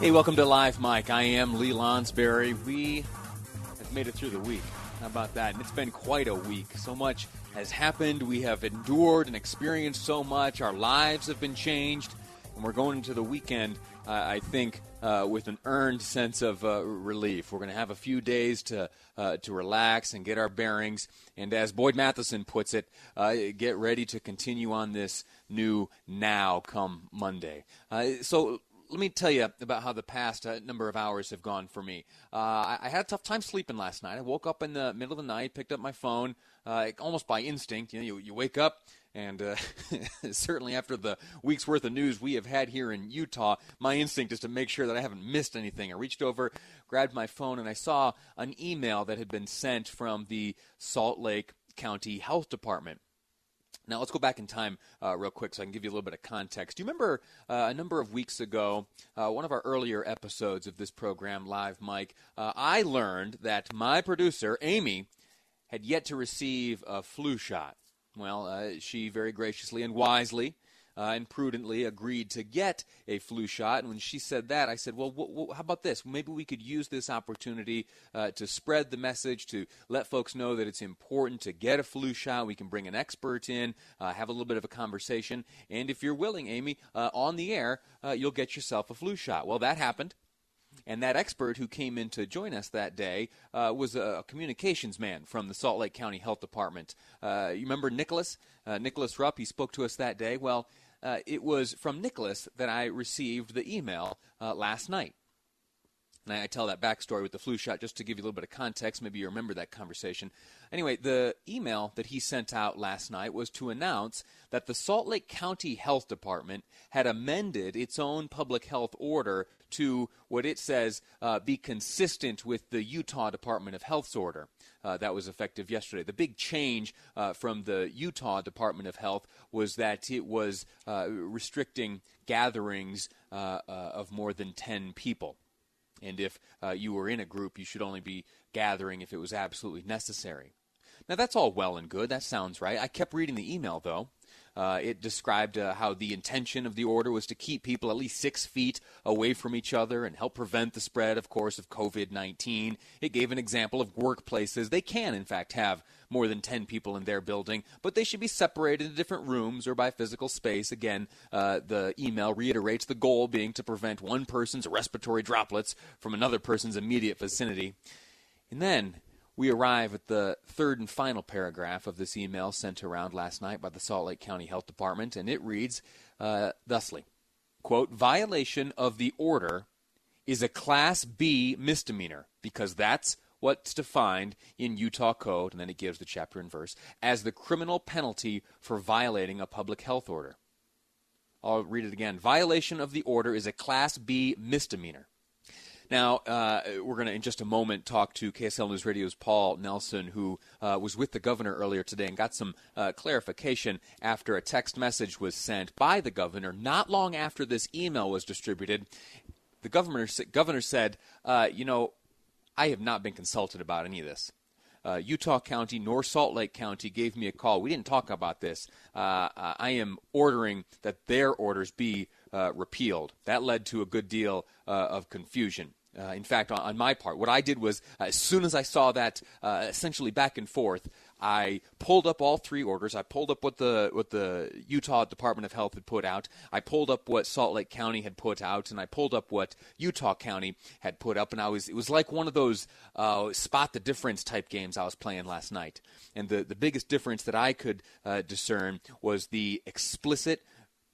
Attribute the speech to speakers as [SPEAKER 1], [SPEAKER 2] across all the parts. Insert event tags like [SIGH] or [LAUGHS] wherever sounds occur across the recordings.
[SPEAKER 1] Hey, welcome to Live Mic. I am Lee Lonsberry. We have made it through the week. How about that? And it's been quite a week. So much has happened. We have endured and experienced so much. Our lives have been changed. And we're going into the weekend, uh, I think, uh, with an earned sense of uh, relief. We're going to have a few days to, uh, to relax and get our bearings. And as Boyd Matheson puts it, uh, get ready to continue on this new now come Monday. Uh, so let me tell you about how the past uh, number of hours have gone for me. Uh, I, I, had a tough time sleeping last night. I woke up in the middle of the night, picked up my phone, uh, almost by instinct. You know, you, you wake up, and uh, [LAUGHS] certainly after the week's worth of news we have had here in Utah, my instinct is to make sure that I haven't missed anything. I reached over, grabbed my phone, and I saw an email that had been sent from the Salt Lake County Health Department. Now, let's go back in time uh, real quick so I can give you a little bit of context. Do you remember uh, a number of weeks ago, uh, one of our earlier episodes of this program, Live Mic, uh, I learned that my producer, Amy, had yet to receive a flu shot. Well, uh, she very graciously and wisely uh, and prudently agreed to get a flu shot. And when she said that, I said, well, how about this? Maybe we could use this opportunity uh, to spread the message, to let folks know that it's important to get a flu shot. We can bring an expert in, uh, have a little bit of a conversation. And if you're willing, Amy, uh, on the air, uh, you'll get yourself a flu shot. Well, that happened. And that expert who came in to join us that day uh, was a communications man from the Salt Lake County Health Department. Uh, you remember Nicholas? Uh, Nicholas Rupp, he spoke to us that day. Well, uh, it was from Nicholas that I received the email uh, last night. And I tell that backstory with the flu shot just to give you a little bit of context. Maybe you remember that conversation. Anyway, the email that he sent out last night was to announce that the Salt Lake County Health Department had amended its own public health order to what it says uh, be consistent with the Utah Department of Health's order. Uh, that was effective yesterday. The big change uh, from the Utah Department of Health was that it was uh, restricting gatherings uh, uh, of more than 10 people. And if you were in a group, you should only be gathering if it was absolutely necessary. Now, that's all well and good. That sounds right. I kept reading the email, though. Uh, it described uh, how the intention of the order was to keep people at least six feet away from each other and help prevent the spread, of course, of COVID 19. It gave an example of workplaces. They can, in fact, have more than 10 people in their building, but they should be separated into different rooms or by physical space. Again, uh, the email reiterates the goal being to prevent one person's respiratory droplets from another person's immediate vicinity. And then we arrive at the third and final paragraph of this email sent around last night by the Salt Lake County Health Department, and it reads uh, thusly quote, violation of the order is a Class B misdemeanor because that's what's defined in Utah Code, and then it gives the chapter and verse, as the criminal penalty for violating a public health order. I'll read it again. Violation of the order is a Class B misdemeanor. Now, uh, we're going to, in just a moment, talk to KSL News Radio's Paul Nelson, who uh, was with the governor earlier today and got some uh, clarification after a text message was sent by the governor not long after this email was distributed. The governor, governor said, uh, You know, I have not been consulted about any of this. Uh, Utah County nor Salt Lake County gave me a call. We didn't talk about this. Uh, uh, I am ordering that their orders be uh, repealed. That led to a good deal uh, of confusion. Uh, in fact, on, on, my part, what I did was, uh, as soon as I saw that uh, essentially back and forth, I pulled up all three orders. I pulled up what the what the Utah Department of Health had put out. I pulled up what Salt Lake County had put out, and I pulled up what Utah County had put up. And I was it was like one of those uh, spot the difference type games I was playing last night. And the the biggest difference that I could uh, discern was the explicit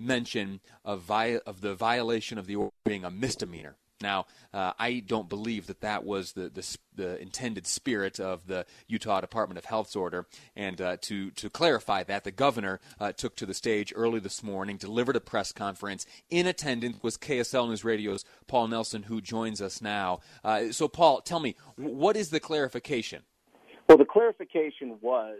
[SPEAKER 1] mention of, vi- of the violation of the order being a misdemeanor. Now, uh, I don't believe that that was the, the, the, intended spirit of the Utah Department of Health's order. And uh, to, to clarify that, the governor uh, took to the stage early this morning, delivered a press conference. In attendance was KSL News Radio's Paul Nelson, who joins us now. Uh, so, Paul, tell me, what is the clarification?
[SPEAKER 2] Well, the clarification was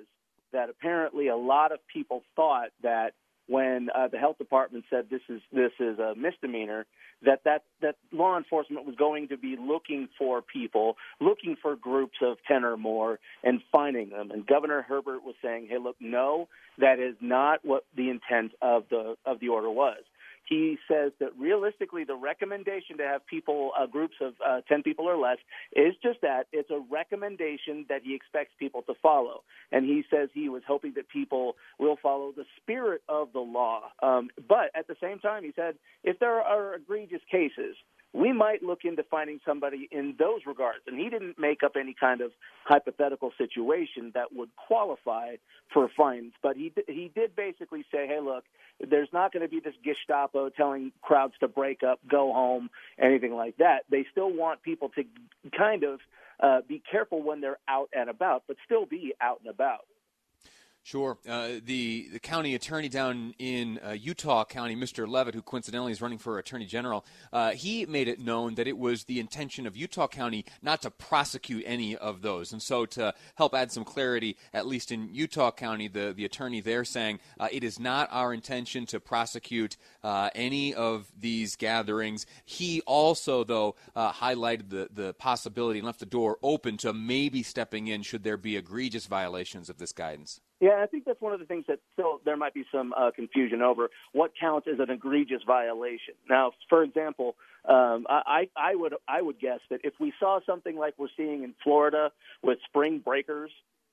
[SPEAKER 2] that apparently a lot of people thought that when uh, the health department said this is this is a misdemeanor, that that that law enforcement was going to be looking for people, looking for groups of ten or more, and finding them. And Governor Herbert was saying, "Hey, look, no, that is not what the intent of the of the order was." He says that realistically, the recommendation to have people, uh, groups of uh, 10 people or less, is just that. It's a recommendation that he expects people to follow. And he says he was hoping that people will follow the spirit of the law. Um, but at the same time, he said if there are egregious cases, we might look into finding somebody in those regards. And he didn't make up any kind of hypothetical situation that would qualify for fines, but he he did basically say, "Hey, look, there's not going to be this Gestapo telling crowds to break up, go home, anything like that. They still want people to kind of uh, be careful when they're out and about, but still be out and about."
[SPEAKER 1] Sure. Uh, the the county attorney down in uh, Utah County, Mr. Leavitt, who coincidentally is running for attorney general, uh, he made it known that it was the intention of Utah County not to prosecute any of those. And so, to help add some clarity, at least in Utah County, the the attorney there saying uh, it is not our intention to prosecute uh, any of these gatherings. He also, though, uh, highlighted the the possibility and left the door open to maybe stepping in should there be egregious violations of this guidance.
[SPEAKER 2] Yeah, I think that's one of the things that still there might be some uh, confusion over what counts as an egregious violation. Now, for example, um, I, I would I would guess that if we saw something like we're seeing in Florida with spring breakers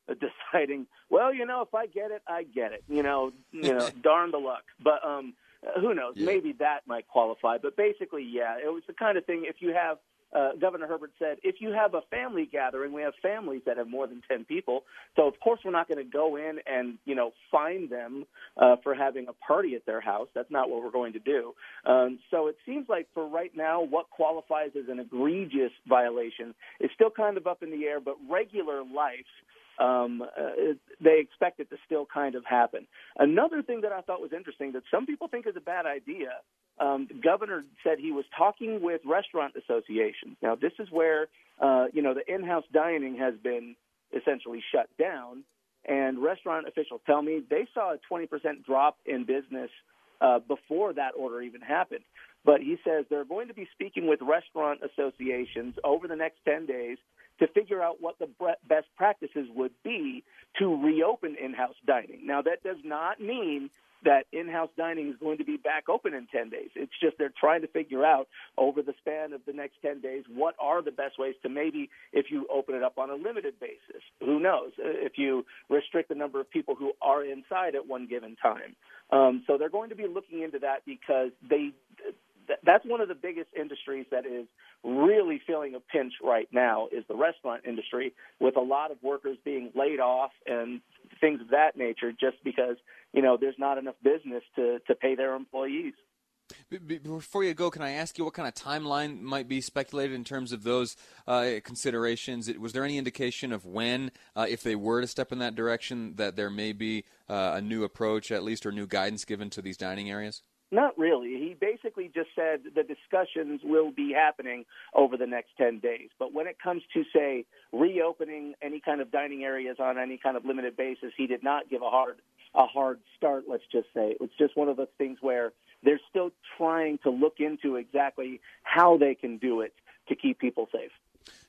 [SPEAKER 2] uh, [LAUGHS] deciding, well, you know, if I get it, I get it. You know, you know, [LAUGHS] darn the luck. But um, who knows? Yeah. Maybe that might qualify. But basically, yeah, it was the kind of thing. If you have uh, Governor Herbert said, if you have a family gathering, we have families that have more than 10 people. So, of course, we're not going to go in and, you know, fine them uh, for having a party at their house. That's not what we're going to do. Um, so it seems like for right now, what qualifies as an egregious violation is still kind of up in the air, but regular life um, uh, they expect it to still kind of happen. Another thing that I thought was interesting that some people think is a bad idea. Um, the governor said he was talking with restaurant associations. Now, this is where uh, you know the in-house dining has been essentially shut down, and restaurant officials tell me they saw a 20% drop in business uh, before that order even happened. But he says they're going to be speaking with restaurant associations over the next 10 days to figure out what the best practices would be to reopen in-house dining. Now, that does not mean that in-house dining is going to be back open in 10 days. It's just they're trying to figure out over the span of the next 10 days what are the best ways to maybe if you open it up on a limited basis. Who knows? Uh, if you restrict the number of people who are inside at one given time. Um, so they're going to be looking into that because they that's one of the biggest industries that is really feeling a pinch right now is the restaurant industry with a lot of workers being laid off and things of that nature just because you know there's not enough business to to pay their employees
[SPEAKER 1] before you go, can I ask you what kind of timeline might be speculated in terms of those uh, considerations? Was there any indication of when, uh, if they were to step in that direction, that there may be uh, a new approach, at least, or new guidance given to these dining areas?
[SPEAKER 2] Not really. He basically just said the discussions will be happening over the next 10 days. But when it comes to, say, reopening any kind of dining areas on any kind of limited basis, he did not give a hard, a hard start, let's just say. It's just one of those things where they're still trying to look into exactly how they can do it to keep people safe.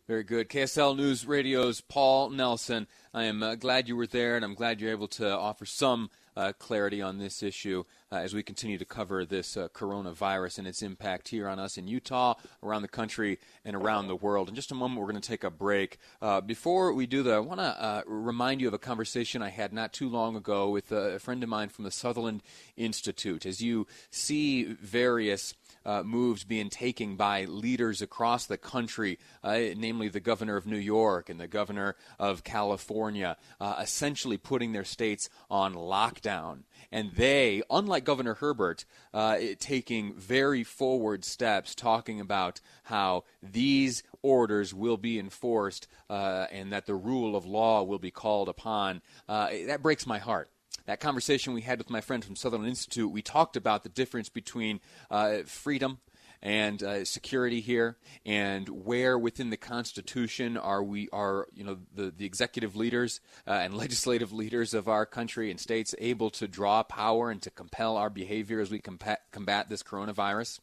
[SPEAKER 1] Very good. KSL News Radio's Paul Nelson. I am uh, glad you were there, and I'm glad you're able to offer some uh, clarity on this issue uh, as we continue to cover this uh, coronavirus and its impact here on us in Utah, around the country, and around the world. In just a moment, we're going to take a break. Uh, before we do that, I want to uh, remind you of a conversation I had not too long ago with a friend of mine from the Sutherland Institute. As you see various uh, moves being taken by leaders across the country, uh, namely the governor of New York and the governor of California, uh, essentially putting their states on lockdown. And they, unlike Governor Herbert, uh, taking very forward steps, talking about how these orders will be enforced uh, and that the rule of law will be called upon. Uh, that breaks my heart that conversation we had with my friend from Sutherland Institute, we talked about the difference between uh, freedom and uh, security here, and where within the Constitution are we are you know the the executive leaders uh, and legislative leaders of our country and states able to draw power and to compel our behavior as we combat, combat this coronavirus.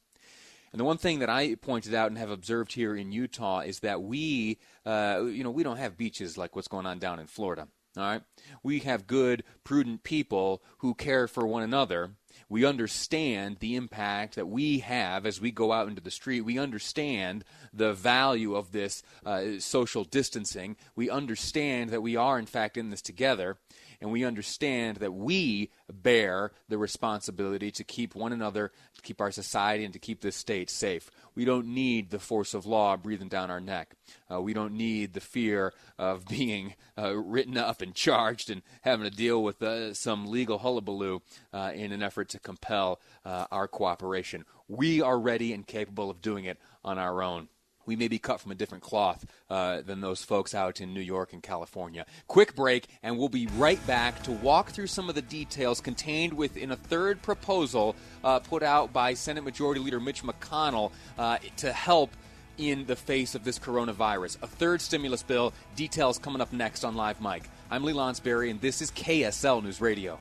[SPEAKER 1] And the one thing that I pointed out and have observed here in Utah is that we, uh, you know, we don't have beaches like what's going on down in Florida. All right, we have good, prudent people who care for one another. We understand the impact that we have as we go out into the street. We understand the value of this uh, social distancing. We understand that we are, in fact, in this together and we understand that we bear the responsibility to keep one another, to keep our society, and to keep this state safe. We don't need the force of law breathing down our neck. Uh, we don't need the fear of [LAUGHS] being uh, written up and charged and having to deal with uh, some legal hullabaloo uh, in an effort to compel uh, our cooperation. We are ready and capable of doing it on our own we may be cut from a different cloth uh, than those folks out in New York and California. Quick break, and we'll be right back to walk through some of the details contained within a third proposal uh, put out by Senate Majority Leader Mitch McConnell uh, to help in the face of this coronavirus. A third stimulus bill. Details coming up next on Live Mic. I'm Lee Lonsberry, and this is KSL News Radio.